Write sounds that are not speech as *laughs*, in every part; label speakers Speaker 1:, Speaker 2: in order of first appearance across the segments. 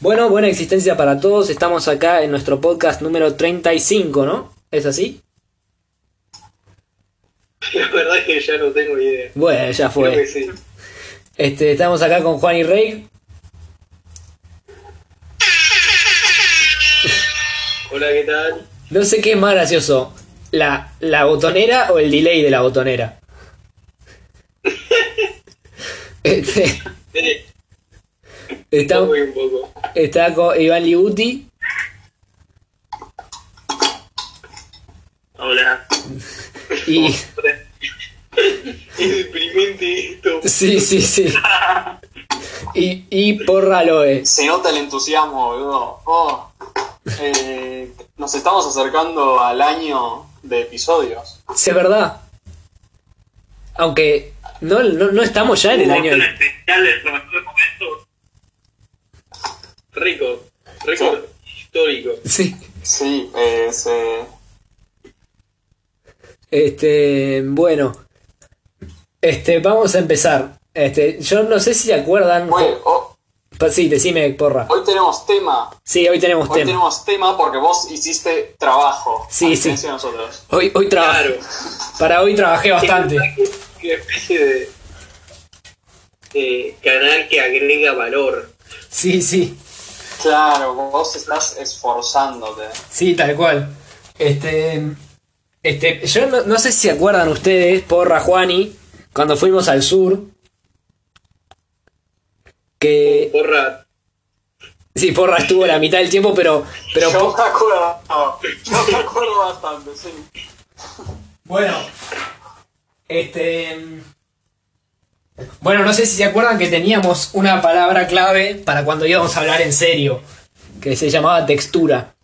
Speaker 1: Bueno, buena existencia para todos. Estamos acá en nuestro podcast número 35, ¿no? ¿Es así?
Speaker 2: La verdad es que ya no tengo idea.
Speaker 1: Bueno, ya
Speaker 2: Creo que
Speaker 1: fue.
Speaker 2: sí.
Speaker 1: Este, estamos acá con Juan y Rey.
Speaker 2: Hola, ¿qué tal?
Speaker 1: No sé qué es más gracioso, la, la botonera o el delay de la botonera. *laughs* Este,
Speaker 2: Eh,
Speaker 1: está,
Speaker 2: un poco y un poco.
Speaker 1: está con Iván Libuti
Speaker 2: Hola.
Speaker 1: y... *laughs*
Speaker 2: Es deprimente esto.
Speaker 1: Sí, sí, sí. Y, y Porra Loe.
Speaker 3: Se nota el entusiasmo, boludo. Oh, eh, nos estamos acercando al año de episodios.
Speaker 1: Sí, es verdad. Aunque no, no, no estamos ya en el año... del-
Speaker 2: especial de los Rico. Rico histórico.
Speaker 1: Sí.
Speaker 3: Sí, eh, se-
Speaker 1: Este, bueno. Este, vamos a empezar. Este, yo no sé si se acuerdan...
Speaker 3: Bueno, oh,
Speaker 1: Sí, decime, Porra.
Speaker 3: hoy tenemos tema.
Speaker 1: Sí, hoy tenemos
Speaker 3: Hoy
Speaker 1: tema.
Speaker 3: tenemos tema porque vos hiciste trabajo.
Speaker 1: Sí, sí.
Speaker 3: nosotros.
Speaker 1: Hoy, hoy trabajé.
Speaker 2: Claro.
Speaker 1: Para hoy trabajé bastante.
Speaker 2: Una especie de, de canal que agrega valor.
Speaker 1: Sí, sí.
Speaker 3: Claro, vos estás esforzándote.
Speaker 1: Sí, tal cual. Este. Este. Yo no, no sé si se acuerdan ustedes, Porra Juani, cuando fuimos al sur. Que.
Speaker 2: Porra.
Speaker 1: Sí, Porra estuvo la mitad del tiempo, pero. Pero.
Speaker 3: yo me acuerdo, yo me acuerdo bastante, sí.
Speaker 1: Bueno. Este. Bueno, no sé si se acuerdan que teníamos una palabra clave para cuando íbamos a hablar en serio. Que se llamaba textura.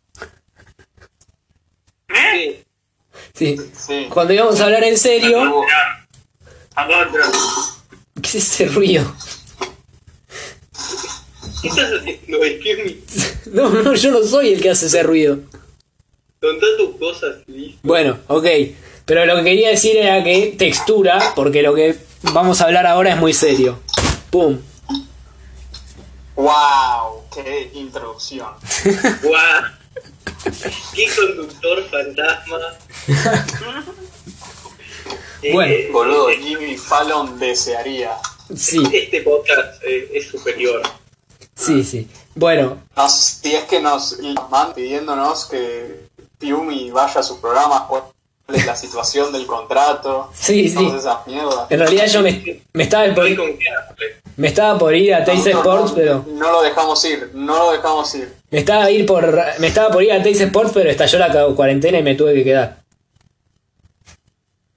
Speaker 2: Sí.
Speaker 1: Sí.
Speaker 3: Sí.
Speaker 1: Cuando íbamos a hablar en serio. ¿Qué es ese ruido?
Speaker 2: ¿Qué estás haciendo? ¿En qué mi-
Speaker 1: No, no, yo no soy el que hace ese ruido.
Speaker 2: Contá tus cosas, listo.
Speaker 1: Bueno, ok. Pero lo que quería decir era que textura, porque lo que vamos a hablar ahora es muy serio. ¡Pum!
Speaker 3: ¡Wow! ¡Qué introducción! *laughs*
Speaker 2: ¡Guau! ¡Qué conductor fantasma! *laughs*
Speaker 1: Bueno,
Speaker 2: Eh,
Speaker 3: Boludo, Jimmy Fallon desearía.
Speaker 1: Sí,
Speaker 2: Este podcast eh, es superior.
Speaker 1: sí, sí. Bueno,
Speaker 3: Nos, si es que nos van pidiéndonos que Piumi vaya a su programa, cuál la situación del contrato,
Speaker 1: Sí, sí.
Speaker 3: todas esas mierdas.
Speaker 1: en realidad yo me, me estaba por ir, me estaba por ir a Teis
Speaker 3: No,
Speaker 1: Sports,
Speaker 3: no,
Speaker 1: pero
Speaker 3: No lo dejamos ir, no lo dejamos ir.
Speaker 1: me estaba ir por me estaba por ir a Teis Sports, pero estalló la cuarentena y me tuve que quedar.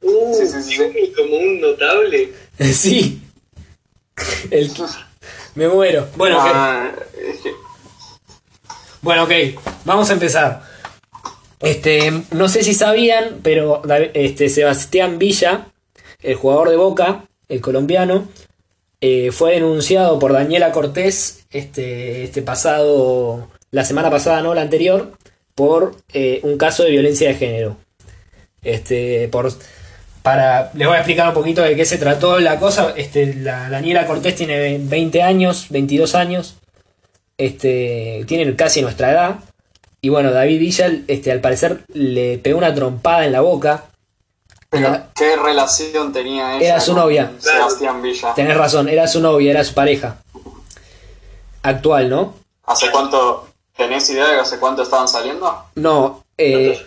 Speaker 2: Uh,
Speaker 3: Sí, sí, sí.
Speaker 2: Piumi como un notable. *laughs*
Speaker 1: Sí. El me muero. Bueno, ok.
Speaker 3: Ah, es que-
Speaker 1: Bueno, ok, vamos a empezar. Este, no sé si sabían, pero este, Sebastián Villa, el jugador de Boca, el colombiano, eh, fue denunciado por Daniela Cortés este, este pasado, la semana pasada, no la anterior, por eh, un caso de violencia de género. Este, por, para, les voy a explicar un poquito de qué se trató la cosa. Este, la Daniela Cortés tiene 20 años, 22 años este, tienen casi nuestra edad. Y bueno, David Villa, este, al parecer, le pegó una trompada en la boca.
Speaker 3: pero,
Speaker 1: La-
Speaker 3: ¿qué relación tenía ella
Speaker 1: Era su novia.
Speaker 3: Sebastián Villa?
Speaker 1: Tenés razón, era su novia, era su pareja. Actual, ¿no?
Speaker 3: ¿Hace cuánto, tenés idea de hace cuánto estaban saliendo?
Speaker 1: No, eh,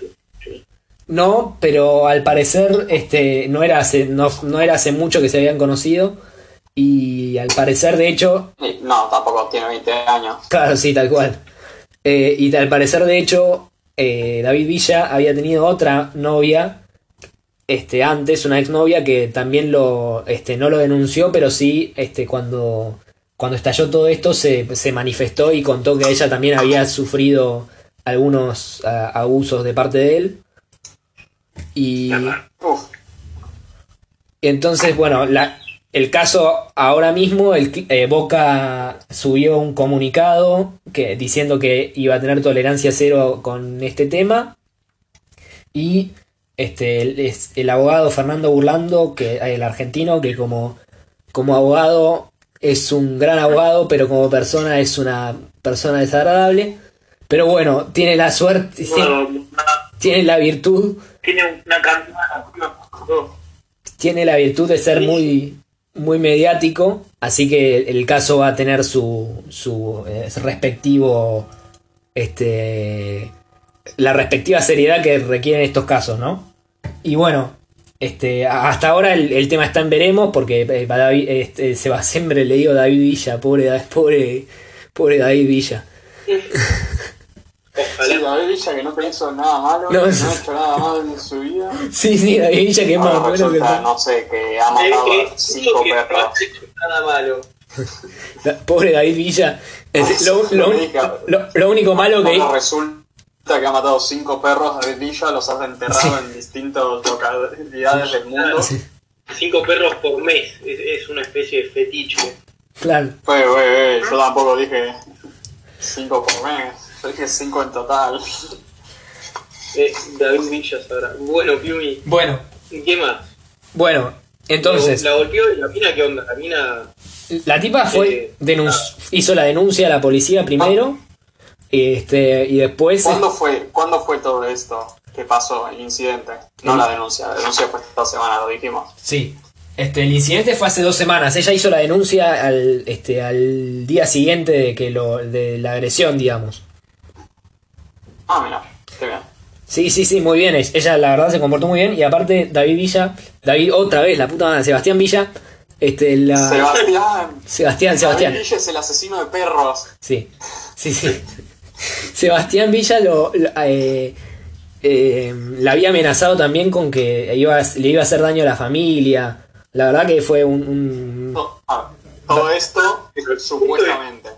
Speaker 1: no, pero al parecer este, no, era hace, no, no era hace mucho que se habían conocido. Y al parecer, de hecho,
Speaker 3: No, tampoco tiene 20 años.
Speaker 1: Claro, sí, tal cual. Eh, y al parecer, de hecho, eh, David Villa había tenido otra novia este, antes, una exnovia que también lo, este, no lo denunció, pero sí, este, cuando, cuando estalló todo esto, se, se manifestó y contó que ella también había sufrido algunos abusos de parte de él. Y, entonces, bueno, la, el caso ahora mismo, el, eh, Boca subió un comunicado que, diciendo que iba a tener tolerancia cero con este tema. Y este, el, es- el abogado Fernando Burlando, que, el argentino, que como, como abogado es un gran abogado, pero como persona es una persona desagradable. Pero bueno, tiene la suerte, tiene,
Speaker 4: Bueno, una-
Speaker 1: tiene la virtud,
Speaker 4: tiene una cantidad
Speaker 1: tiene la virtud de ser muy, muy mediático, así que el caso va a tener su, su eh, respectivo, este, la respectiva seriedad que requieren estos casos, ¿no? Y bueno, este, hasta ahora el, tema está en veremos, porque eh, David, este, se va siempre le digo David Villa, pobre, pobre, pobre David Villa. *laughs*
Speaker 3: Sí,
Speaker 2: Ojalá.
Speaker 3: David Villa que no te hizo nada malo,
Speaker 1: No,
Speaker 3: no, ha hecho nada malo en su vida.
Speaker 1: Sí, sí, David Villa que es más bueno que todo.
Speaker 3: no sé, que ha matado a cinco
Speaker 2: que no
Speaker 3: perros.
Speaker 2: has hecho nada malo. *laughs*
Speaker 1: Pobre David Villa. Este, lo, lo-
Speaker 3: Lo
Speaker 1: lo- lo único malo que
Speaker 3: resulta que ha matado cinco perros David Villa, los ha enterrado en distintas localidades del mundo.
Speaker 2: Cinco perros por mes. Es, es una especie de fetiche.
Speaker 1: Claro.
Speaker 3: Wey, wey, wey, yo tampoco dije cinco por mes, yo dije cinco en total.
Speaker 2: Eh, David Villa sabrá. Bueno, Piumi,
Speaker 1: Bueno,
Speaker 2: ¿qué más?
Speaker 1: bueno, entonces,
Speaker 2: La golpeó y la mina, ¿qué onda? La mina.
Speaker 1: la tipa fue,
Speaker 2: Eh,
Speaker 1: hizo la denuncia a la policía primero, este, y después,
Speaker 3: ¿Cuándo fue, ¿Cuándo fue todo esto? ¿Qué pasó? El incidente. No la denuncia, la denuncia fue esta semana, lo dijimos.
Speaker 1: sí, este, el incidente fue hace dos semanas, ella hizo la denuncia al, este, al día siguiente de que lo, de la agresión, digamos.
Speaker 3: Ah, mira, qué bien.
Speaker 1: Sí, sí, sí, muy bien. es- Ella la verdad se comportó muy bien. Y aparte, David Villa, David otra vez, la puta madre, Sebastián Villa, este, la...
Speaker 3: Sebastián.
Speaker 1: Sebastián, Sebastián.
Speaker 3: David Villa es el asesino de perros.
Speaker 1: Sí, sí, sí. Sebastián Villa lo, lo- eh, eh, la había amenazado también con que iba, a- le iba a hacer daño a la familia. La verdad que fue un... un-
Speaker 3: To- ah, todo esto, supuestamente.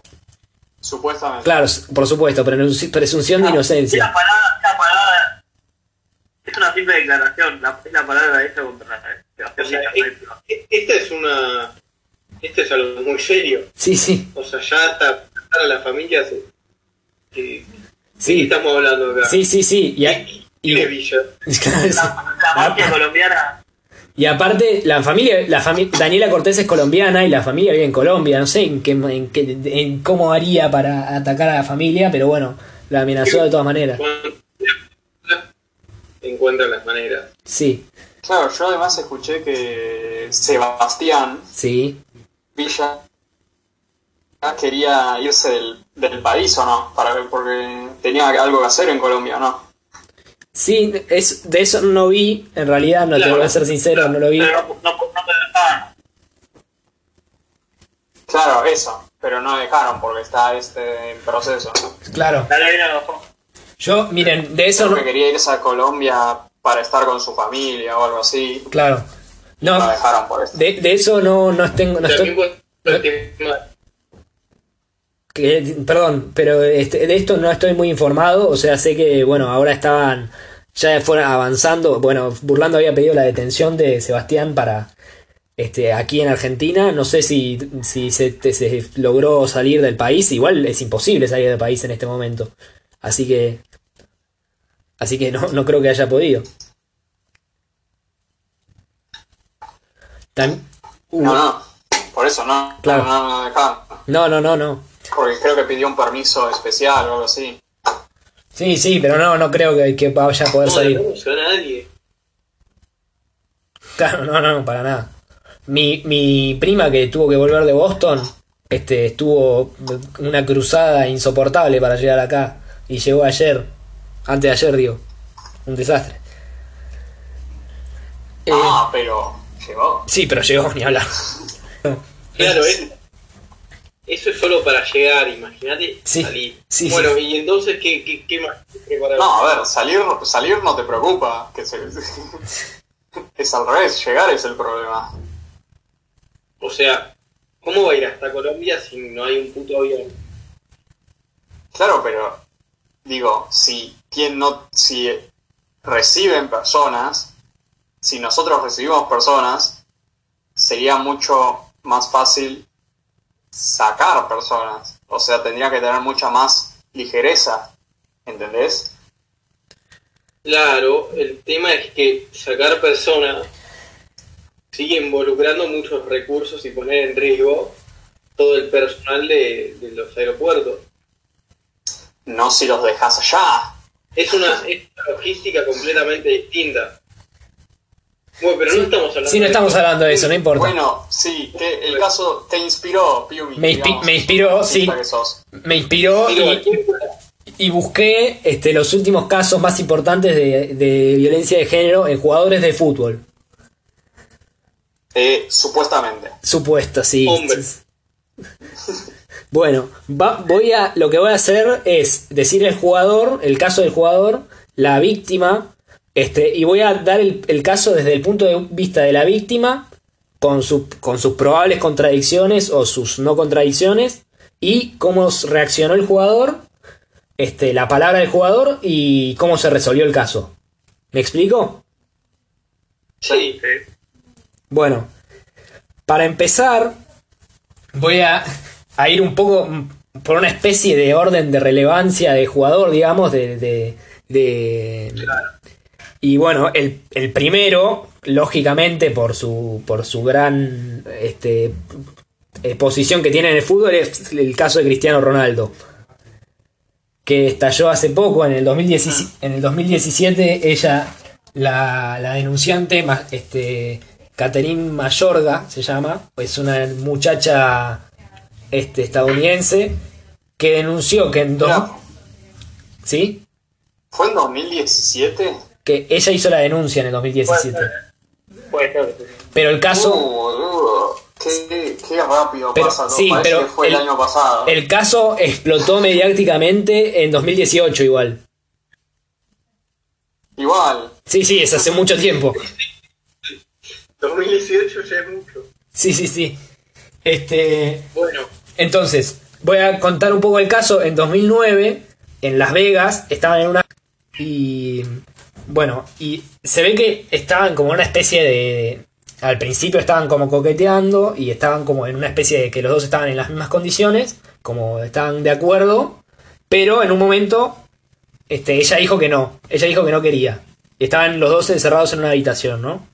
Speaker 3: Supuestamente.
Speaker 1: Claro, por supuesto, presunción de
Speaker 4: La
Speaker 1: inocencia.
Speaker 4: palabra, la palabra es una simple declaración, la, es la palabra de esa contra
Speaker 2: O sea, es- e- esta es una. Esto es algo muy serio.
Speaker 1: Sí, sí,
Speaker 2: O sea, ya hasta para la familia. Se, que- ¿De qué
Speaker 1: sí,
Speaker 2: estamos hablando acá?
Speaker 1: sí, sí, sí. Y, a-
Speaker 2: ¿Quién es
Speaker 1: y-
Speaker 2: Villa? *laughs*
Speaker 1: sí.
Speaker 4: La, la mafia colombiana,
Speaker 1: Y aparte, la familia, la fami- Daniela Cortés es colombiana y la familia vive en Colombia. No sé en qué, en qué- en cómo haría para atacar a la familia, pero bueno, la amenazó de todas maneras.
Speaker 2: Cuando encuentran las maneras.
Speaker 1: Sí,
Speaker 3: Claro, yo además escuché que Sebastián
Speaker 1: sí.
Speaker 3: Villa quería irse del, del país o no, para ver, porque tenía algo que hacer en Colombia, ¿no?
Speaker 1: Sí, es, de eso no vi, en realidad, no te voy a ser sincero, no lo vi.
Speaker 4: pero no, no, no te dejaban.
Speaker 3: Claro, eso, pero no dejaron porque está este en proceso.
Speaker 1: Claro. Yo, miren, de eso
Speaker 3: Creo
Speaker 1: no.
Speaker 3: que quería irse a Colombia para estar con su familia o algo así.
Speaker 1: Claro. No,
Speaker 3: No dejaron por esto.
Speaker 1: de, de eso no, no tengo. No estoy, que- perdón, pero este, de esto no estoy muy informado. O sea, sé que, bueno, ahora estaban. Ya fueron avanzando. Bueno, Burlando había pedido la detención de Sebastián para. Este, aquí en Argentina, no sé si, si se, te- se logró salir del país. Igual es imposible salir del país en este momento. Así que. Así que no, no creo que haya podido. Tam-
Speaker 3: No, no, por eso no.
Speaker 1: Claro.
Speaker 3: No, no, no,
Speaker 1: no.
Speaker 3: Porque creo que pidió un permiso especial o algo así.
Speaker 1: Sí, sí, pero no, no creo que, que vaya a poder
Speaker 2: No
Speaker 1: salir.
Speaker 2: a nadie.
Speaker 1: Claro, no, no, para nada. Mi, mi prima que tuvo que volver de Boston, este, estuvo una cruzada insoportable para llegar acá. Y llegó ayer, antes de ayer, digo. Un desastre. Eh,
Speaker 3: Ah, pero llegó.
Speaker 1: sí, pero llegó, ni hablar.
Speaker 2: Claro, *laughs* es- eso es solo para llegar, imagínate
Speaker 1: Sí,
Speaker 2: salir.
Speaker 1: sí,
Speaker 2: bueno,
Speaker 1: sí.
Speaker 2: y entonces, ¿qué, qué, qué más? preparar?
Speaker 3: No, a ver, salir, salir no te preocupa. Que se... *laughs* es al revés, llegar es el problema.
Speaker 2: O sea, ¿cómo va a ir hasta Colombia si no hay un puto avión?
Speaker 3: Claro, pero digo, si quien no, si reciben personas, si nosotros recibimos personas, sería mucho más fácil sacar personas. O sea, tendría que tener mucha más ligereza, ¿entendés?
Speaker 2: Claro, el tema es que sacar personas sigue involucrando muchos recursos y poner en riesgo todo el personal de, de los aeropuertos.
Speaker 3: No si los dejas allá.
Speaker 2: Es una, es una logística completamente distinta. Bueno, pero no estamos hablando
Speaker 1: Sí, no
Speaker 2: de
Speaker 1: estamos
Speaker 2: esto.
Speaker 1: hablando de eso, no importa.
Speaker 3: Bueno, sí, te- el caso te inspiró, Piumi.
Speaker 1: Me inspi-
Speaker 3: digamos,
Speaker 1: me inspiró, sí. Me inspiró y, y busqué este, los últimos casos más importantes de, de violencia de género en jugadores de fútbol.
Speaker 3: Eh, supuestamente.
Speaker 1: Supuesto, sí.
Speaker 2: Hombre. *laughs*
Speaker 1: Bueno, va- voy a, lo que voy a hacer es decir el jugador, el caso del jugador, la víctima, este, y voy a dar el, el caso desde el punto de vista de la víctima, con, su- con sus probables contradicciones o sus no contradicciones, y cómo reaccionó el jugador, este, la palabra del jugador y cómo se resolvió el caso. ¿Me explico?
Speaker 2: Sí,
Speaker 4: Sí.
Speaker 1: Bueno, para empezar, voy a, a ir un poco mm, por una especie de orden de relevancia de jugador, digamos, de... de- de- y bueno, el, el primero, lógicamente, por su, por su gran este, posición que tiene en el fútbol, es el caso de Cristiano Ronaldo. Que estalló hace poco, en el, 2017, en el 2017, ella, la, la denunciante, este, Catherine Mayorga se llama, es una muchacha este, estadounidense que denunció que en dos, ¿sí?
Speaker 3: ¿Fue en 2017?
Speaker 1: Que ella hizo la denuncia en el 2017.
Speaker 4: Puede ser.
Speaker 1: Pero el caso,
Speaker 3: Uh, qué, qué rápido
Speaker 1: Pero-
Speaker 3: pasa todo.
Speaker 1: sí,
Speaker 3: Parece
Speaker 1: pero
Speaker 3: que fue el,
Speaker 1: el-
Speaker 3: año pasado.
Speaker 1: el caso explotó mediáticamente en 2018 igual.
Speaker 3: Igual.
Speaker 1: Sí, sí, es hace mucho tiempo.
Speaker 2: 2018 ya es mucho.
Speaker 1: Sí, sí, sí. Este,
Speaker 2: Bueno,
Speaker 1: entonces, voy a contar un poco el caso. En 2009, en Las Vegas, estaban en una... Y... Bueno, y se ve que estaban como una especie de... Al principio estaban como coqueteando y estaban como en una especie de que los dos estaban en las mismas condiciones, como estaban de acuerdo, pero en un momento este, ella dijo que no, ella dijo que no quería. Y estaban los dos encerrados en una habitación, ¿no?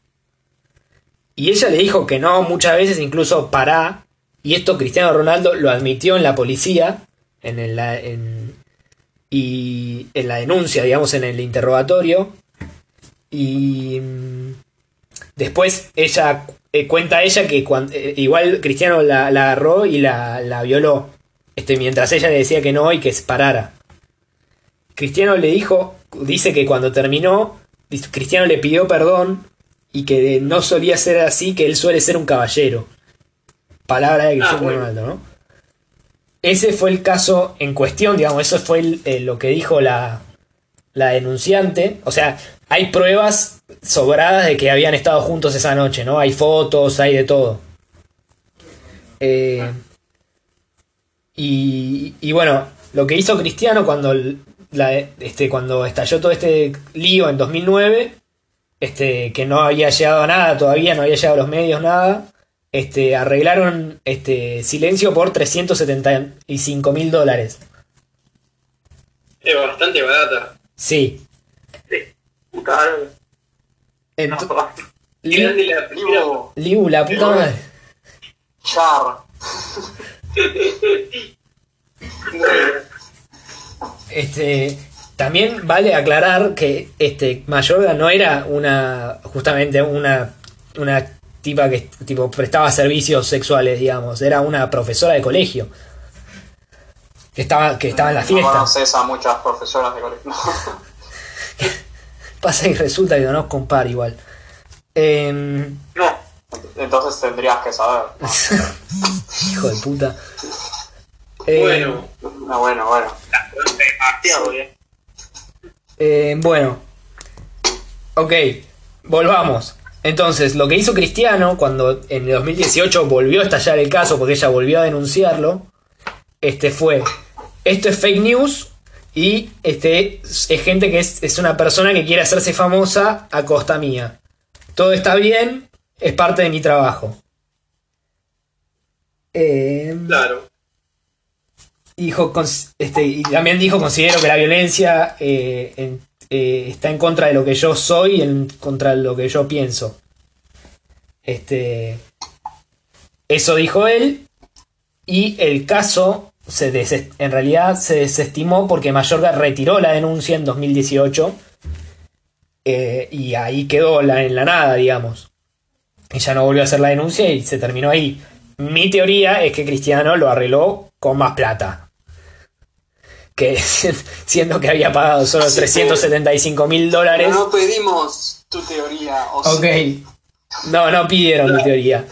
Speaker 1: Y ella le dijo que no muchas veces, incluso para. Y esto Cristiano Ronaldo lo admitió en la policía, en, el- en- y en la denuncia, digamos, en el interrogatorio. Y mm, después ella eh, cuenta ella que eh, igual Cristiano la, la agarró y la, la violó. Este, mientras ella le decía que no y que se parara. Cristiano le dijo, dice que cuando terminó, Cristiano le pidió perdón y que no solía ser así, que él suele ser un caballero. Palabra de Cristiano
Speaker 2: bueno.
Speaker 1: Ronaldo, ¿no? Ese fue el caso en cuestión, digamos, eso fue eh, lo que dijo la, la denunciante. O sea, hay pruebas sobradas de que habían estado juntos esa noche, ¿no? Hay fotos, hay de todo. Eh, y, y bueno, lo que hizo Cristiano cuando, este, cuando estalló todo este lío en 2009, este, que no había llegado a nada todavía, no había llegado a los medios, nada, este, arreglaron este, silencio por 375 mil dólares.
Speaker 2: es bastante barata.
Speaker 1: Sí.
Speaker 4: Sí. Claro.
Speaker 1: Ent-
Speaker 4: No,
Speaker 1: Li-
Speaker 2: Grande la primera.
Speaker 3: Liu,
Speaker 1: Liu, la puta madre.
Speaker 3: Char.
Speaker 1: Este, también vale aclarar que este Mayorga no era una justamente una una tipa que tipo prestaba servicios sexuales, digamos, era una profesora de colegio. Que estaba que estaba en la
Speaker 3: No
Speaker 1: fiesta.
Speaker 3: conoces a muchas profesoras de colegio. *laughs*
Speaker 1: Pasa y resulta que no nos compara igual. Em,
Speaker 4: no.
Speaker 3: Entonces tendrías que saber. *laughs*
Speaker 1: hijo de puta. Em,
Speaker 2: Bueno,
Speaker 3: No, bueno, bueno.
Speaker 4: Bien.
Speaker 1: Eh, bueno. Ok, volvamos. Entonces, lo que hizo Cristiano cuando en el 2018 volvió a estallar el caso, porque ella volvió a denunciarlo, este fue, esto es fake news y este es gente que es, es una persona que quiere hacerse famosa a costa mía. Todo está bien, es parte de mi trabajo. Eh,
Speaker 2: claro.
Speaker 1: dijo, este, y también dijo, considero que la violencia eh, en- eh, está en contra de lo que yo soy y en contra de lo que yo pienso. Este, eso dijo él. Y el caso se en realidad se desestimó porque Mayorga retiró la denuncia en 2018 eh, y ahí quedó la, en la nada, digamos. Y ya no volvió a hacer la denuncia y se terminó ahí. Mi teoría es que Cristiano lo arregló con más plata. Que *laughs* siendo que había pagado solo
Speaker 3: Así que-
Speaker 1: 375 mil dólares.
Speaker 3: No pedimos tu teoría. O
Speaker 1: Ok.
Speaker 3: sí.
Speaker 1: No, no pidieron mi teoría.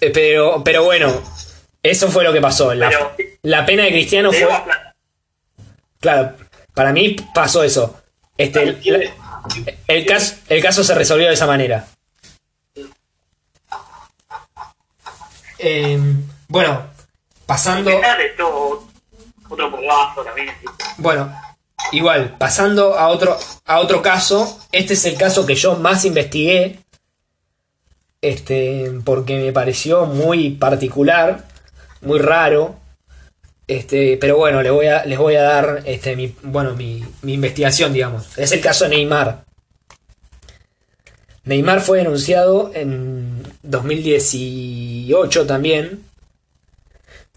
Speaker 1: Pero, pero bueno, eso fue lo que pasó. La,
Speaker 4: Pero-
Speaker 1: la pena de Cristiano fue. Claro, para mí pasó eso. Este, el, caso, el caso se resolvió de esa manera. Eh, bueno, pasando.
Speaker 4: Otro porrazo también.
Speaker 1: Bueno, igual, pasando a otro, a otro caso, este es el caso que yo más investigué, este, porque me pareció muy particular, muy raro, este, pero bueno, les voy a, les voy a dar, este, mi, bueno, mi, mi investigación, digamos. Es el caso de Neymar. Neymar fue denunciado en 2018 también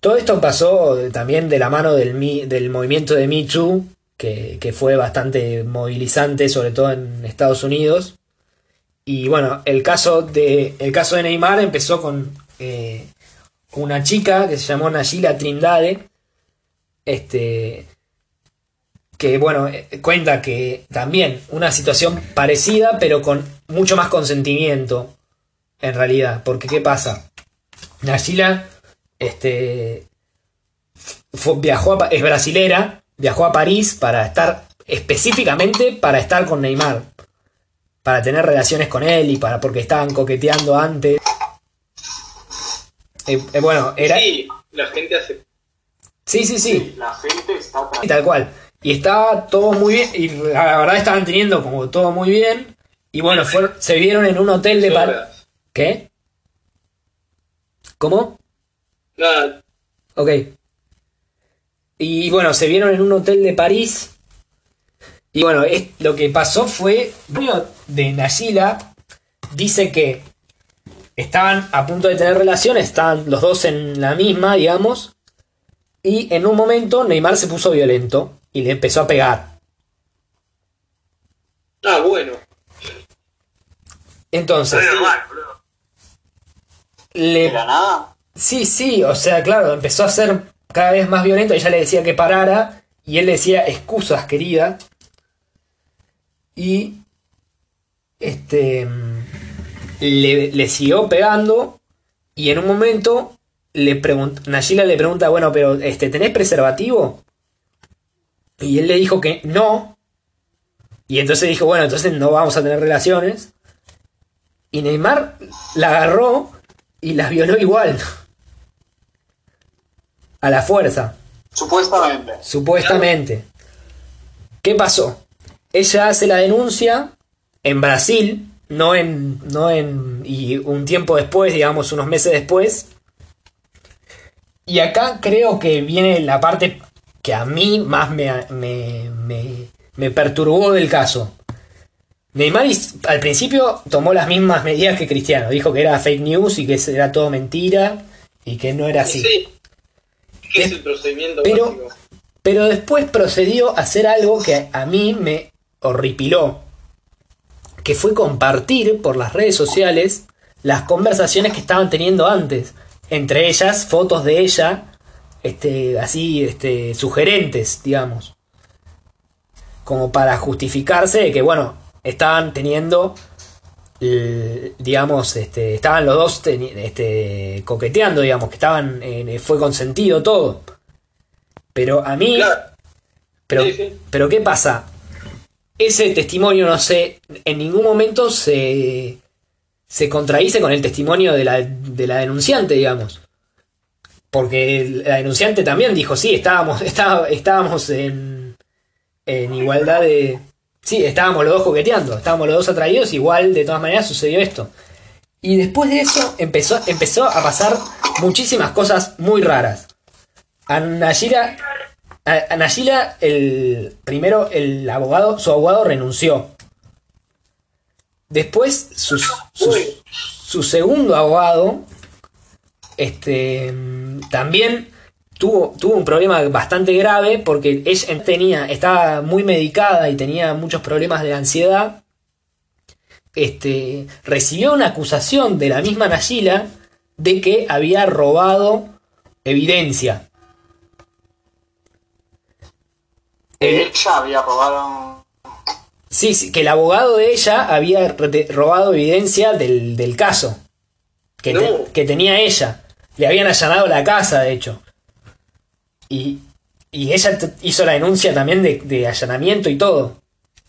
Speaker 1: todo esto pasó también de la mano del, del movimiento de Me Too, que, que fue bastante movilizante, sobre todo en Estados Unidos. Y bueno, el caso de, el caso de Neymar empezó con eh, una chica que se llamó Nayila Trindade, este, que bueno, eh, cuenta que también una situación parecida, pero con mucho más consentimiento, en realidad. Porque, ¿qué pasa? Nayila este, fue- viajó a es brasilera, viajó a París para estar específicamente para estar con Neymar, para tener relaciones con él y para porque estaban coqueteando antes. Eh, eh, bueno, era
Speaker 2: Sí, la gente hace.
Speaker 1: sí, sí, sí,
Speaker 3: La gente está
Speaker 1: y tal cual. Y estaba todo muy bien y la verdad estaban teniendo como todo muy bien y bueno, se vieron en un hotel de París. ¿Qué? ¿Cómo?
Speaker 2: Nada,
Speaker 1: Ok. Y bueno, se vieron en un hotel de París. Y bueno, es, lo que pasó fue. Uno de Nayila dice que estaban a punto de tener relaciones, estaban los dos en la misma, digamos. Y en un momento Neymar se puso violento y le empezó a pegar.
Speaker 2: ah, bueno.
Speaker 1: Entonces, le,
Speaker 3: la nada.
Speaker 1: Sí, sí, o sea, claro, empezó a ser cada vez más violento. Ella le decía que parara y él le decía excusas, querida. Y este le, le siguió pegando y en un momento le Nayila le pregunta, bueno, pero este, ¿tenés preservativo? Y él le dijo que no. Y entonces dijo, bueno, entonces no vamos a tener relaciones. Y Neymar la agarró y las violó igual. A la fuerza,
Speaker 3: Supuestamente.
Speaker 1: supuestamente. ¿Qué pasó? Ella hace la denuncia en Brasil, no en. no en. y un tiempo después, digamos, unos meses después. Y acá creo que viene la parte que a mí más me, me, me, me perturbó del caso. Neymar al principio tomó las mismas medidas que Cristiano. Dijo que era fake news y que era todo mentira y que no era así.
Speaker 2: Sí. ¿Qué
Speaker 1: Pe-
Speaker 2: es el procedimiento
Speaker 1: pero-
Speaker 2: básico?
Speaker 1: Pero después procedió a hacer algo que a mí me horripiló. Que fue compartir por las redes sociales las conversaciones que estaban teniendo antes. Entre ellas, fotos de ella, este, así, este, sugerentes, digamos. Como para justificarse de que, bueno, estaban teniendo, digamos, este, estaban los dos este, coqueteando, digamos, que estaban, eh, fue consentido todo. Pero a mí,
Speaker 2: Claro.
Speaker 1: pero,
Speaker 2: Sí, sí.
Speaker 1: pero ¿qué pasa? Ese testimonio, no sé, en ningún momento se, se contradice con el testimonio de la, de la denunciante, digamos. Porque la denunciante también dijo, sí, estábamos, *laughs* estaba- estábamos en, en igualdad de... Sí, estábamos los dos coqueteando, estábamos los dos atraídos, igual de todas maneras sucedió esto. Y después de eso empezó, empezó a pasar muchísimas cosas muy raras. A Nayira, a, el primero el abogado, su abogado renunció. Después su, su, su segundo abogado, este, también tuvo, tuvo un problema bastante grave porque ella tenía, estaba muy medicada y tenía muchos problemas de ansiedad. Este, recibió una acusación de la misma Nayila de que había robado evidencia. El-
Speaker 3: Ella había robado.
Speaker 1: Sí, sí, que el abogado de ella había robado evidencia del, del caso que, te- que tenía ella. Le habían allanado la casa, de hecho. Y, y ella hizo la denuncia también de, allanamiento y todo.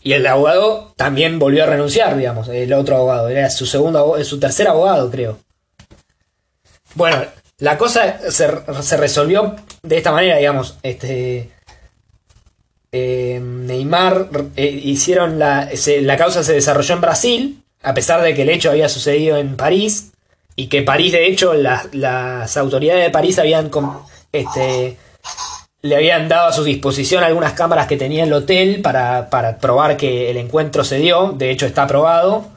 Speaker 1: Y el abogado también volvió a renunciar, digamos, el otro abogado. Era su segundo su tercer abogado, creo. Bueno, la cosa se, se resolvió de esta manera, digamos. Este, eh, Neymar eh, hicieron la, la causa se desarrolló en Brasil, a pesar de que el hecho había sucedido en París y que París, de hecho, las, las autoridades de París habían este, le habían dado a su disposición algunas cámaras que tenía el hotel para, para probar que el encuentro se dio, de hecho está aprobado,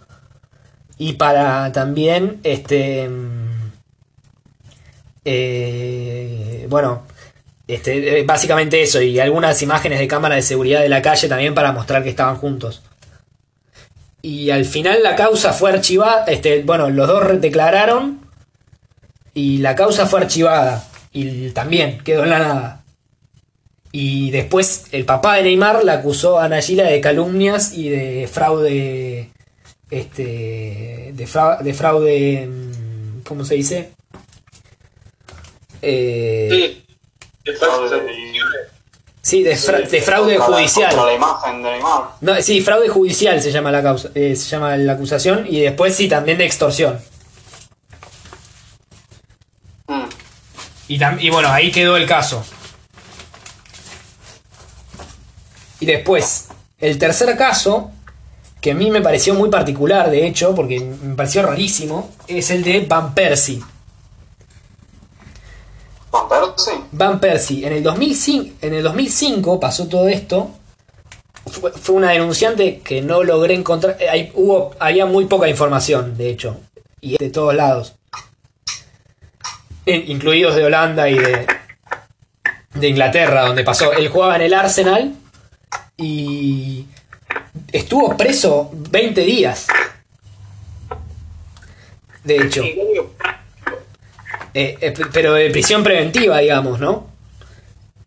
Speaker 1: y para también, este, mm, eh, bueno, este, eh, básicamente eso, y algunas imágenes de cámara de seguridad de la calle también para mostrar que estaban juntos. Y al final la causa fue archivada, este, bueno, los dos declararon y la causa fue archivada y también quedó en la nada. Y después el papá de Neymar la acusó a Nayila de calumnias y de fraude, este, de, fra- de fraude, mm, ¿cómo se dice? Eh,
Speaker 2: Sí.
Speaker 3: Fraude.
Speaker 1: De, fra- de fraude
Speaker 3: la-
Speaker 1: judicial.
Speaker 3: Contra la imagen de Neymar.
Speaker 1: No, sí, fraude judicial se llama la causa, eh, se llama la acusación y después sí también de extorsión.
Speaker 3: Mm.
Speaker 1: Y, tam- y bueno, ahí quedó el caso. Y después, el tercer caso, que a mí me pareció muy particular, de hecho, porque me pareció rarísimo, es el de Van Persie.
Speaker 3: Van Persie.
Speaker 1: Van Persie, en el 2005, en el 2005 pasó todo esto. Fue, fue una denunciante que no logré encontrar. eh, hay- hubo, había muy poca información, de hecho, y de todos lados, incluidos de Holanda y de, de Inglaterra, donde pasó. Él jugaba en el Arsenal y estuvo preso 20 días. De hecho. Eh, eh, pero de prisión preventiva, digamos, ¿no?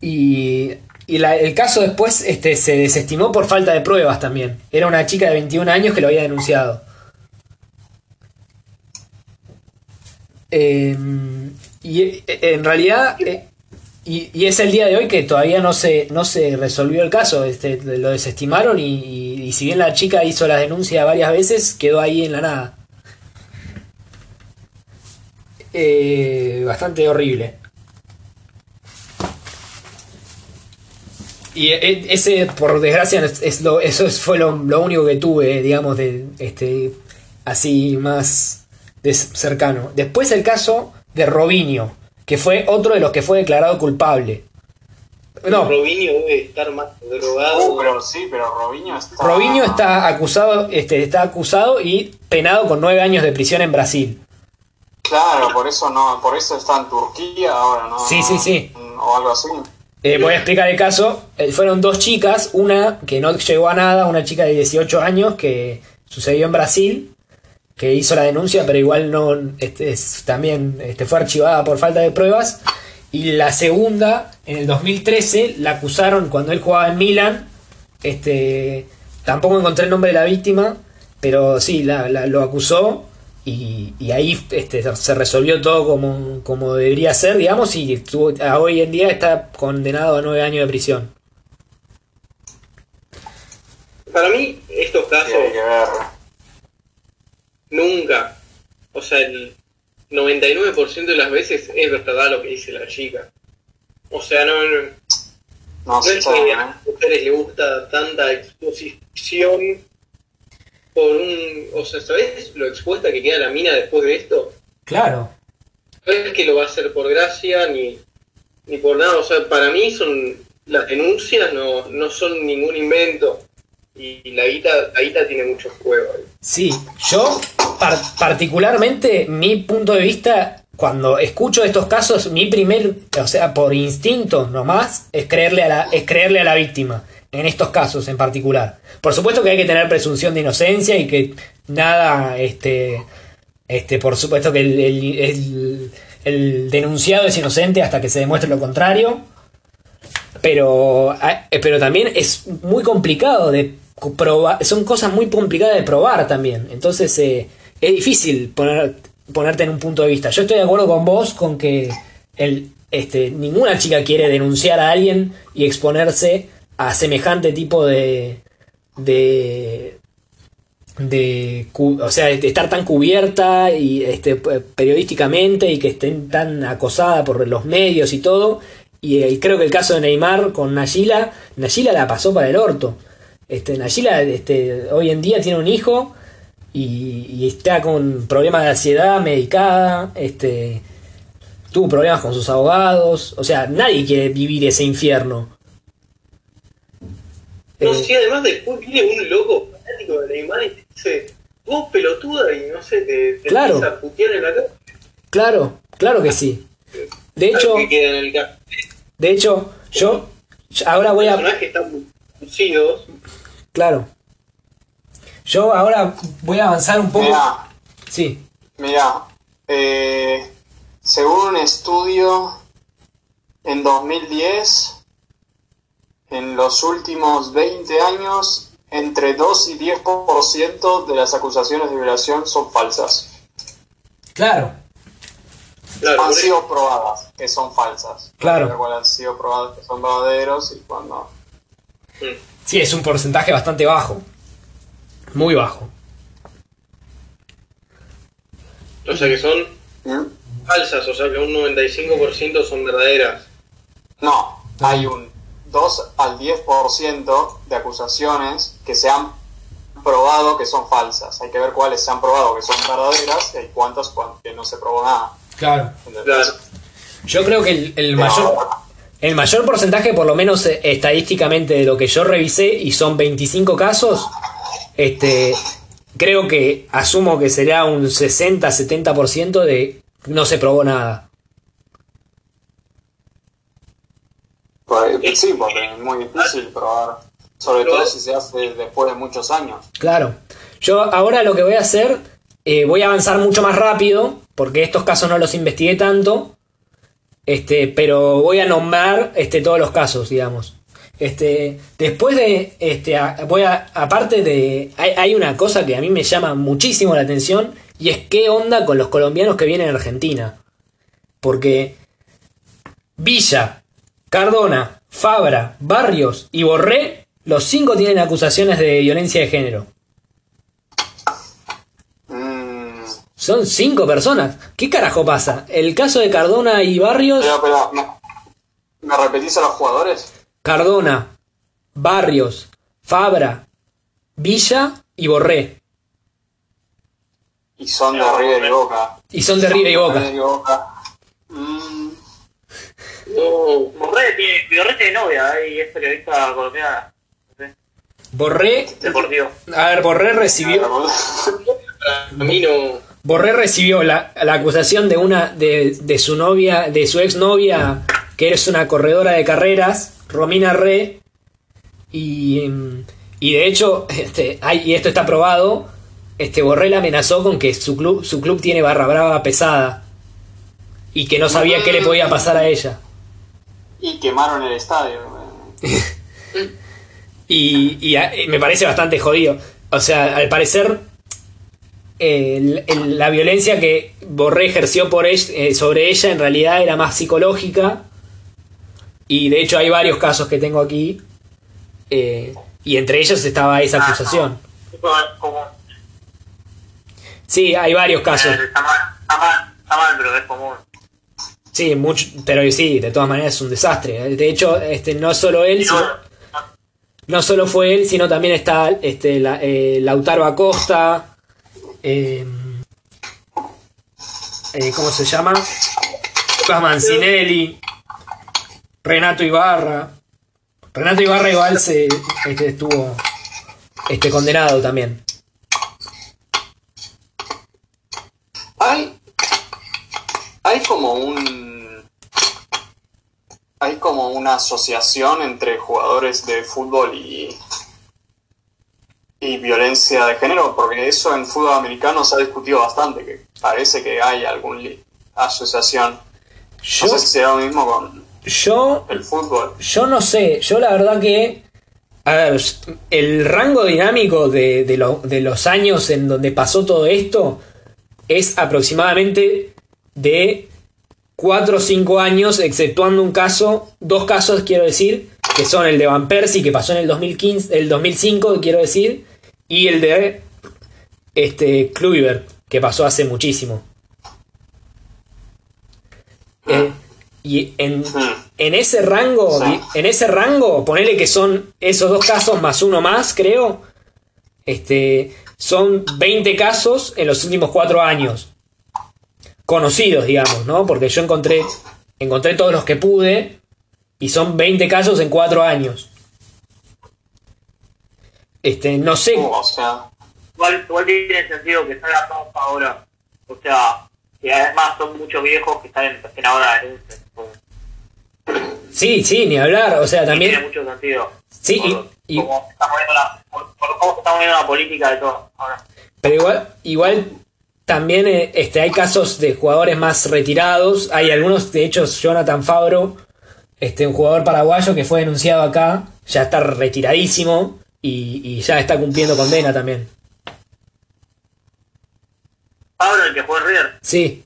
Speaker 1: Y, y la- el caso después este, se desestimó por falta de pruebas también. Era una chica de 21 años que lo había denunciado. Eh, y eh, en realidad, y, es el día de hoy que todavía no se, no se resolvió el caso. Este, lo desestimaron y, si bien la chica hizo la denuncia varias veces, quedó ahí en la nada. Eh, bastante horrible. Y e- ese, por desgracia, es, lo, eso es- fue lo, lo único que tuve, digamos, de este así más cercano. Después el caso de Robinho, que fue otro de los que fue declarado culpable. No,
Speaker 2: Robinho debe estar más drogado.
Speaker 3: Uh, pero sí, pero Robinho está.
Speaker 1: Robinho está acusado, este, está acusado y penado con nueve años de prisión en Brasil.
Speaker 3: Claro, por eso no, por eso está en Turquía ahora, ¿no?
Speaker 1: Sí, sí, sí.
Speaker 3: O algo así.
Speaker 1: Eh, voy a explicar el caso. Eh, fueron dos chicas, una que no llegó a nada, una chica de 18 años que sucedió en Brasil, que hizo la denuncia, pero igual no este, es- también este, fue archivada por falta de pruebas. Y la segunda, en el 2013, la acusaron cuando él jugaba en Milan. Este, tampoco encontré el nombre de la víctima, pero sí, la, la- lo acusó. Y, y ahí este, se resolvió todo como, como debería ser, digamos, y estuvo- a hoy en día está condenado a nueve años de prisión.
Speaker 2: Para mí, estos casos
Speaker 3: hay que ver.
Speaker 2: Nunca, o sea, el 99% de las veces es verdad lo que dice la chica. O sea, no, no,
Speaker 3: No
Speaker 2: no
Speaker 3: sé,
Speaker 2: es que a
Speaker 3: ¿eh?
Speaker 2: las mujeres les gusta tanta exposición por un... O sea, ¿sabes lo expuesta que queda la mina después de esto?
Speaker 1: Claro.
Speaker 2: No es que lo va a hacer por gracia ni, ni por nada. O sea, para mí son las denuncias no, no son ningún invento. Y la guita, la guita tiene mucho juego ahí.
Speaker 1: Sí, yo par- particularmente mi punto de vista cuando escucho estos casos, mi primer, o sea, por instinto nomás, es creerle a la, es creerle a la víctima. En estos casos en particular. Por supuesto que hay que tener presunción de inocencia y que nada, este, este, por supuesto que el, denunciado es inocente hasta que se demuestre lo contrario. Pero, pero también es muy complicado de son cosas muy complicadas de probar también. Entonces eh, es difícil poner, ponerte en un punto de vista. Yo estoy de acuerdo con vos con que el, este, ninguna chica quiere denunciar a alguien y exponerse a semejante tipo de, de, de o sea, de estar tan cubierta y este periodísticamente y que estén tan acosada por los medios y todo. Y eh, creo que el caso de Neymar con Nayila, Nayila la pasó para el orto. Este, Nayila este, hoy en día tiene un hijo y, y está con problemas de ansiedad medicada, este, tuvo problemas con sus abogados, o sea, nadie quiere vivir ese infierno.
Speaker 2: No,
Speaker 1: Eh,
Speaker 2: sí, además después viene un loco fanático de Neymar y te dice, vos pelotuda, y no sé, te, te
Speaker 1: Claro.
Speaker 2: a putear en la cara.
Speaker 1: Claro, claro que sí. De hecho, de hecho, yo ahora voy
Speaker 2: Los
Speaker 1: a
Speaker 2: personajes están lucidos.
Speaker 1: Claro. Yo ahora voy a avanzar un poco.
Speaker 3: Mira,
Speaker 1: Sí,
Speaker 3: mira, eh, según un estudio en 2010, en los últimos 20 años, entre 2 y 10% de las acusaciones de violación son falsas.
Speaker 1: claro,
Speaker 2: Claro,
Speaker 3: han sido probadas que son falsas.
Speaker 1: Claro.
Speaker 3: Han sido probadas que son verdaderos y cuando...
Speaker 2: eso.
Speaker 1: Sí, es un porcentaje bastante bajo. Muy bajo.
Speaker 2: O sea que son
Speaker 3: ¿Mm?
Speaker 2: falsas, o sea que un 95% son verdaderas.
Speaker 3: No, hay un 2 al 10% de acusaciones que se han probado que son falsas. Hay que ver cuáles se han probado que son verdaderas y hay cuántas que no se probó nada.
Speaker 1: Claro.
Speaker 2: Claro.
Speaker 1: Yo creo que el, mayor el mayor porcentaje, por lo menos eh, estadísticamente de lo que yo revisé, y son 25 casos, este creo que asumo que será un 60-70% de no se probó nada.
Speaker 3: Pues, sí, porque es muy difícil probar. Sobre todo si se hace después de muchos años.
Speaker 1: Claro. Yo ahora lo que voy a hacer, eh, voy a avanzar mucho más rápido, porque estos casos no los investigué tanto, este, pero voy a nombrar este, todos los casos, digamos. Este, después de, este, voy a, aparte de, hay, hay una cosa que a mí me llama muchísimo la atención, y es qué onda con los colombianos que vienen a Argentina. Porque Villa, Cardona, Fabra, Barrios y Borré, los cinco tienen acusaciones de violencia de género.
Speaker 3: Mm,
Speaker 1: Son cinco personas. ¿Qué carajo pasa? El caso de Cardona y Barrios.
Speaker 3: pero, pero, ¿me, ¿me repetís a los jugadores?
Speaker 1: Cardona, Barrios, Fabra, Villa y Borré.
Speaker 3: Y son de River y Boca.
Speaker 1: Y son de River y Boca.
Speaker 3: River y Boca. Mm,
Speaker 2: No,
Speaker 4: Borré tiene, Borré tiene novia y es periodista colombiana. No sé,
Speaker 1: Borré.
Speaker 4: deportivo.
Speaker 1: A ver, Borré recibió.
Speaker 2: para mí no.
Speaker 1: Borré recibió la, la acusación de una. De, de su novia. De su exnovia. Que es una corredora de carreras. Romina Re. Y. Y de hecho. Este, hay- y esto está probado. Este Borré la amenazó con que su club, su club tiene barra brava pesada. Y que no sabía qué le podía pasar a ella.
Speaker 3: Y quemaron el estadio. *laughs*
Speaker 1: Y, y a- y me parece bastante jodido. O sea, al parecer, la violencia que Borré ejerció por eh, sobre ella en realidad era más psicológica. Y de hecho hay varios casos que tengo aquí. eh, y entre ellos estaba esa acusación.
Speaker 4: Es común.
Speaker 1: Sí, hay varios casos.
Speaker 4: Eh, Está mal, está mal, está mal, pero es común.
Speaker 1: Sí, mucho, pero sí, de todas maneras es un desastre. De hecho, este, no solo él, sino- no solo fue él, sino también está este, la- eh, Lautaro Acosta. Em, eh, ¿Cómo se llama? Lucas Mancinelli, Renato Ibarra. Renato Ibarra igual se, este, estuvo este, condenado también.
Speaker 3: Hay, hay como un. Hay como una asociación entre jugadores de fútbol y y violencia de género, porque eso en fútbol americano se ha discutido bastante, que parece que hay alguna asociación.
Speaker 1: Yo,
Speaker 3: No sé si será lo mismo con
Speaker 1: yo,
Speaker 3: el fútbol.
Speaker 1: yo no sé, yo la verdad que... A ver, el rango dinámico de, de lo- de los años en donde pasó todo esto es aproximadamente de 4 o 5 años, exceptuando un caso, dos casos quiero decir, que son el de Van Persie, que pasó en el 2015, el 2005, quiero decir, y el de este Kluivert, que pasó hace muchísimo. Eh, y en, en ese rango, en ese rango, ponele que son esos dos casos más uno más, creo. Este, son 20 casos en los últimos 4 años. Conocidos, digamos, ¿no? Porque yo encontré, encontré todos los que pude y son 20 casos en 4 años. Este, no sé.
Speaker 3: O sea,
Speaker 4: Igual, igual tiene sentido que salga todos ahora. O sea, que además son muchos viejos que están en, en ahora de denuncia.
Speaker 1: Sí, sí, ni hablar. O sea,
Speaker 4: Tiene
Speaker 1: también.
Speaker 4: mucho sentido.
Speaker 1: Sí,
Speaker 4: por,
Speaker 1: y-
Speaker 4: moviendo la, por, por cómo se está moviendo la política de todo ahora.
Speaker 1: Pero igual, igual también eh, este, hay casos de jugadores más retirados. Hay algunos, de hecho, Jonathan Fabro, este, un jugador paraguayo que fue denunciado acá, ya está retiradísimo y, y ya está cumpliendo condena también.
Speaker 4: Pablo, el que juega en River.
Speaker 1: Sí,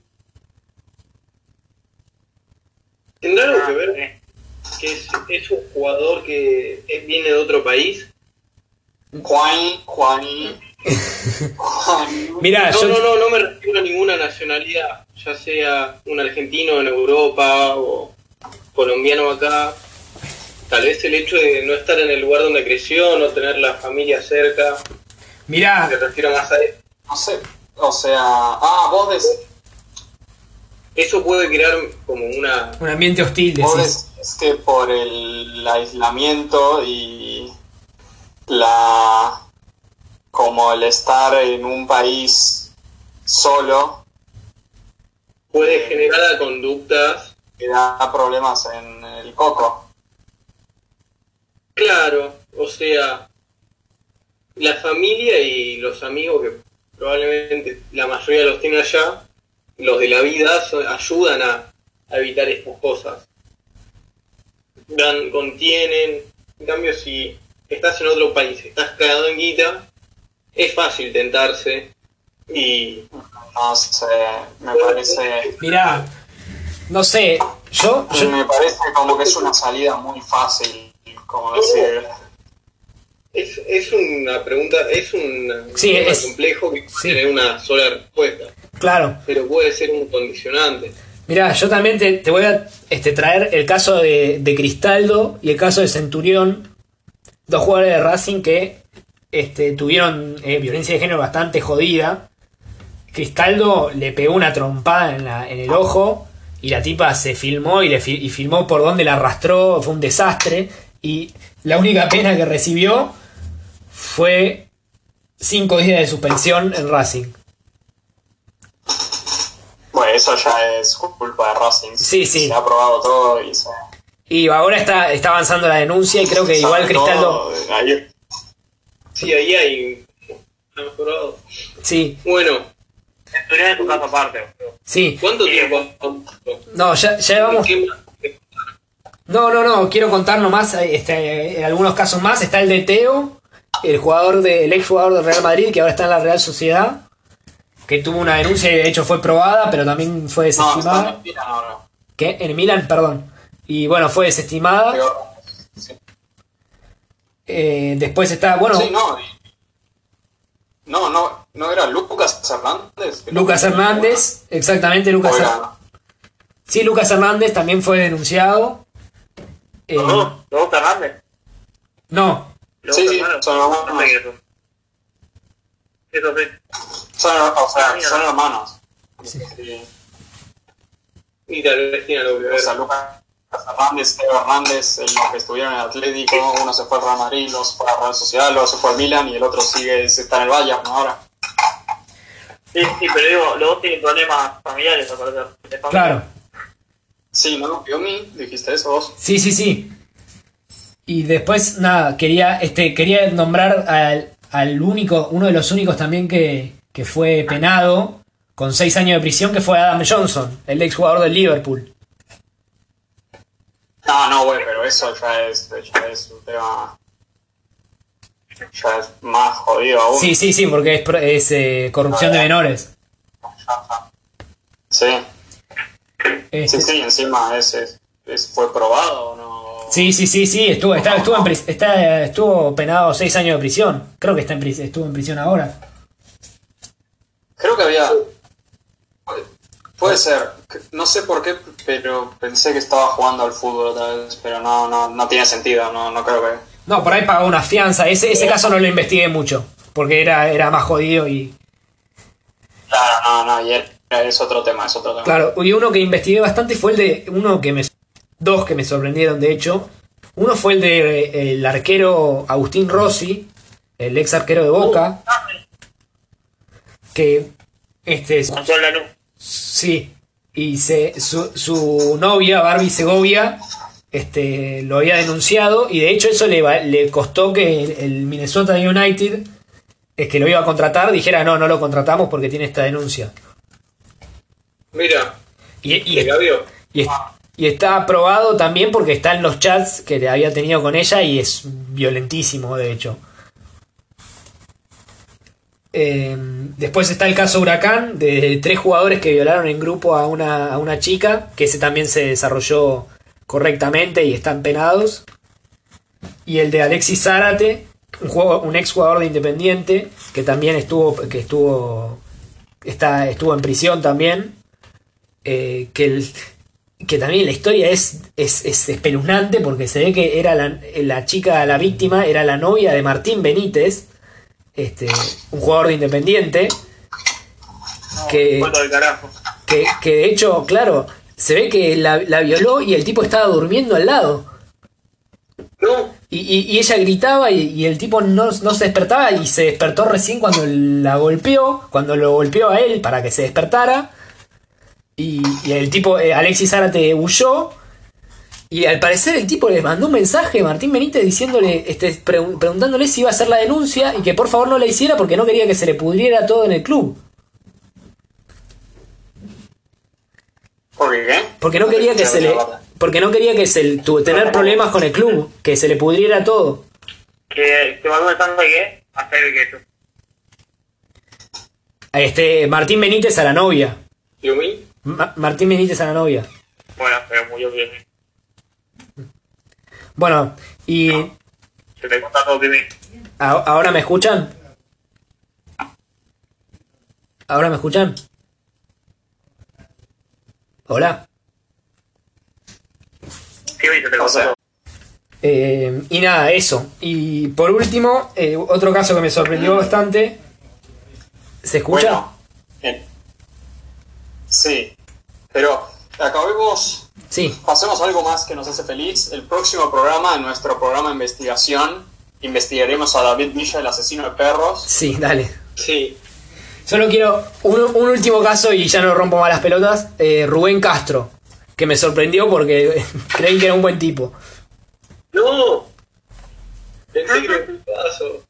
Speaker 2: ¿Tendrá algo
Speaker 4: Ah,
Speaker 2: que ver
Speaker 4: sí.
Speaker 2: que es, es un jugador que es- viene de otro país?
Speaker 3: Juani, Juani, Juani. *laughs*
Speaker 1: mira,
Speaker 2: No,
Speaker 1: yo,
Speaker 2: no, no, no me refiero a ninguna nacionalidad, ya sea un argentino en Europa o colombiano acá. Tal vez el hecho de no estar en el lugar donde creció, no tener la familia cerca,
Speaker 1: mira,
Speaker 2: me refiero más a eso.
Speaker 3: No sé, o sea, ah, vos decís,
Speaker 2: Eso puede crear como una...
Speaker 1: un ambiente hostil,
Speaker 3: vos
Speaker 1: decís.
Speaker 3: decís que por el aislamiento y la como el estar en un país solo
Speaker 2: puede generar conductas
Speaker 3: que da problemas en el coco.
Speaker 2: Claro, o sea, la familia y los amigos que probablemente la mayoría los tienen allá, los de la vida son- ayudan a, a evitar estas cosas. Dan, contienen, en cambio si estás en otro país, estás cagado en guita, es fácil tentarse y
Speaker 3: No sé, me parece,
Speaker 1: Mira, no sé, yo, yo
Speaker 3: me parece como que es una salida muy fácil, como decir,
Speaker 2: es, es una pregunta, es un
Speaker 1: Sí,
Speaker 2: tema
Speaker 1: es-
Speaker 2: complejo que
Speaker 1: sí.
Speaker 2: tiene una sola respuesta.
Speaker 1: claro,
Speaker 2: pero puede ser un condicionante.
Speaker 1: Mira, yo también te, te voy a este, traer el caso de, de Cristaldo y el caso de Centurión, dos jugadores de Racing que este, tuvieron eh, violencia de género bastante jodida. Cristaldo le pegó una trompada en, la- en el ojo y la tipa se filmó y, le fi- y filmó por donde la arrastró, fue un desastre. Y la única pena que recibió fue cinco días de suspensión en Racing.
Speaker 3: bueno, eso ya es culpa de Racing.
Speaker 1: Sí, sí.
Speaker 3: Se ha probado todo y se...
Speaker 1: Y ahora está, está avanzando la denuncia y creo que igual
Speaker 3: sabe
Speaker 1: Cristaldo...
Speaker 3: todo. Ahí-
Speaker 2: Sí, ahí hay mejorado.
Speaker 1: Sí,
Speaker 2: Bueno,
Speaker 4: Centurión es un caso aparte.
Speaker 1: sí.
Speaker 2: ¿cuánto
Speaker 4: Sí.
Speaker 2: tiempo?
Speaker 1: No, ya, ya vamos.
Speaker 2: ¿Qué más?
Speaker 1: No, no, no. Quiero contar nomás este, en algunos casos más. Está el de Teo, el jugador de, el ex jugador del Real Madrid, que ahora está en la Real Sociedad, que tuvo una denuncia y de hecho fue probada, pero también fue
Speaker 3: No, está
Speaker 1: desestimada.
Speaker 3: en Milan ahora.
Speaker 1: ¿Qué? En Milan, perdón. Y bueno, fue desestimada.
Speaker 3: Pero- sí.
Speaker 1: Eh, después está, bueno,
Speaker 3: Sí, no. No, no, no era Lucas Hernández.
Speaker 1: Lucas Hernández, exactamente Lucas Hernández. Sí, Lucas Hernández también fue denunciado. Eh,
Speaker 4: ¿Los dos? ¿Los dos Fernández?
Speaker 1: no,
Speaker 4: ¿Los
Speaker 3: Sí, sí, son hermanos.
Speaker 4: No. Eso sí.
Speaker 3: Son, o sea,
Speaker 4: Ah,
Speaker 3: son hermanos.
Speaker 1: Sí.
Speaker 3: Sí.
Speaker 2: Y tal vez tiene algo que
Speaker 3: O
Speaker 2: ver.
Speaker 3: sea, Lucas Hernández, Teo Hernández, en los que estuvieron en Atlético, uno se fue al Real Madrid, los fue a Real Sociedad, luego se fue al Milan y el otro sigue, está en el Bayern ahora.
Speaker 4: Sí, sí, pero digo, los dos tienen problemas familiares, al parecer. de familia.
Speaker 1: claro.
Speaker 3: Sí, ¿no? Piomi, dijiste eso vos.
Speaker 1: Sí, sí, sí. Y después, nada, quería, este, quería nombrar al, al único, uno de los únicos también que, que fue penado con seis años de prisión, que fue Adam Johnson, el exjugador del Liverpool.
Speaker 3: No, no, güey, pero eso ya es, ya es un tema. Ya es más jodido aún.
Speaker 1: Sí, sí, sí, porque es, es, eh, corrupción de menores.
Speaker 3: Sí,
Speaker 1: Este,
Speaker 3: sí, sí, encima es, es- es- fue probado o no.
Speaker 1: Sí, sí, sí, sí, estuvo, está- estuvo, en pris- está, estuvo penado seis años de prisión. Creo que está en estuvo en prisión ahora.
Speaker 3: Creo que había. Puede ser, no sé por qué, pero pensé que estaba jugando al fútbol otra vez, pero no, no, no tiene sentido, no, no creo que.
Speaker 1: No, por ahí pagó una fianza. Ese, ese caso no lo investigué mucho, porque era, era más jodido y...
Speaker 3: Claro, no, no, y era- es otro tema, es otro tema.
Speaker 1: Claro, y uno que investigué bastante fue el de... Uno que me... Dos que me sorprendieron, de hecho. Uno fue el de eh, el arquero Agustín Rossi, el ex arquero de Boca, que... Este,
Speaker 4: Con todo la luz.
Speaker 1: Sí, y se, su, su novia, Barbie Segovia, este, lo había denunciado y de hecho eso le, le costó que el, el Minnesota United, es que lo iba a contratar, dijera no, no lo contratamos porque tiene esta denuncia.
Speaker 2: Mira,
Speaker 1: Y, está aprobado también porque está en los chats que había tenido con ella y es violentísimo, de hecho. Eh, después está el caso Huracán, de tres jugadores que violaron en grupo a una, a una chica, que ese también se desarrolló correctamente y están penados. Y el de Alexis Zárate, un, juego, un ex jugador de Independiente, que también estuvo, que estuvo, está, estuvo en prisión también. Eh, que, el- que también la historia es, es, es espeluznante porque se ve que era la, la chica, la víctima, era la novia de Martín Benítez, este, un jugador de Independiente, que, que, que de hecho, claro, se ve que la, la violó y el tipo estaba durmiendo al lado.
Speaker 2: No,
Speaker 1: Y, y- y ella gritaba y, y el tipo no, no se despertaba y se despertó recién cuando la golpeó, cuando lo golpeó a él para que se despertara. Y, y el tipo, eh, Alexis Zárate huyó. Y al parecer el tipo le mandó un mensaje a Martín Benítez diciéndole, este, pregun- preguntándole si iba a hacer la denuncia y que por favor no la hiciera porque no quería que se le pudriera todo en el club.
Speaker 3: ¿Por qué?
Speaker 1: Porque no quería que se le, porque no quería que se tu- tener problemas con el club, que se le pudriera todo.
Speaker 4: Que te mandó pensando que hacer eso.
Speaker 1: Este, Martín Benítez a la novia.
Speaker 2: Yumi.
Speaker 1: Ma- Martín Benítez a la novia.
Speaker 4: Bueno, pero murió bien.
Speaker 1: Bueno, y
Speaker 4: Se te conta todo primero.
Speaker 1: a- ahora me escuchan. ¿Ahora me escuchan? Hola.
Speaker 4: Sí, se te contó.
Speaker 1: Eh, y nada, eso. Y por último, eh, otro caso que me sorprendió bastante. ¿Se escucha?
Speaker 3: Bueno, bien. Sí, pero acabemos,
Speaker 1: Sí.
Speaker 3: pasemos a algo más que nos hace feliz. El próximo programa, en nuestro programa de investigación, investigaremos a David Villa, el asesino de perros.
Speaker 1: Sí, dale.
Speaker 2: Sí.
Speaker 1: Solo quiero un, un último caso y ya no rompo más las pelotas. Eh, Rubén Castro, que me sorprendió porque *laughs* creí que era un buen tipo.
Speaker 2: No. Pensé que era un *laughs* paso.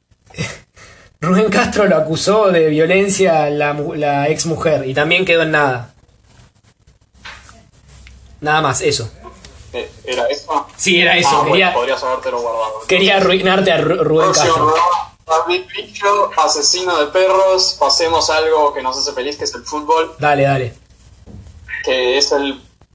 Speaker 1: Rubén Castro lo acusó de violencia la, mu- la ex mujer y también quedó en nada. Nada más, eso.
Speaker 3: Eh, ¿Era eso?
Speaker 1: Sí, era eso.
Speaker 3: Ah, bueno,
Speaker 1: quería,
Speaker 3: podrías habértelo guardado.
Speaker 1: quería arruinarte a Ru- Rubén Castro.
Speaker 3: David Bicho, asesino de perros. Pasemos a algo que nos hace feliz, que es el fútbol,
Speaker 1: Dale, dale.
Speaker 3: que es el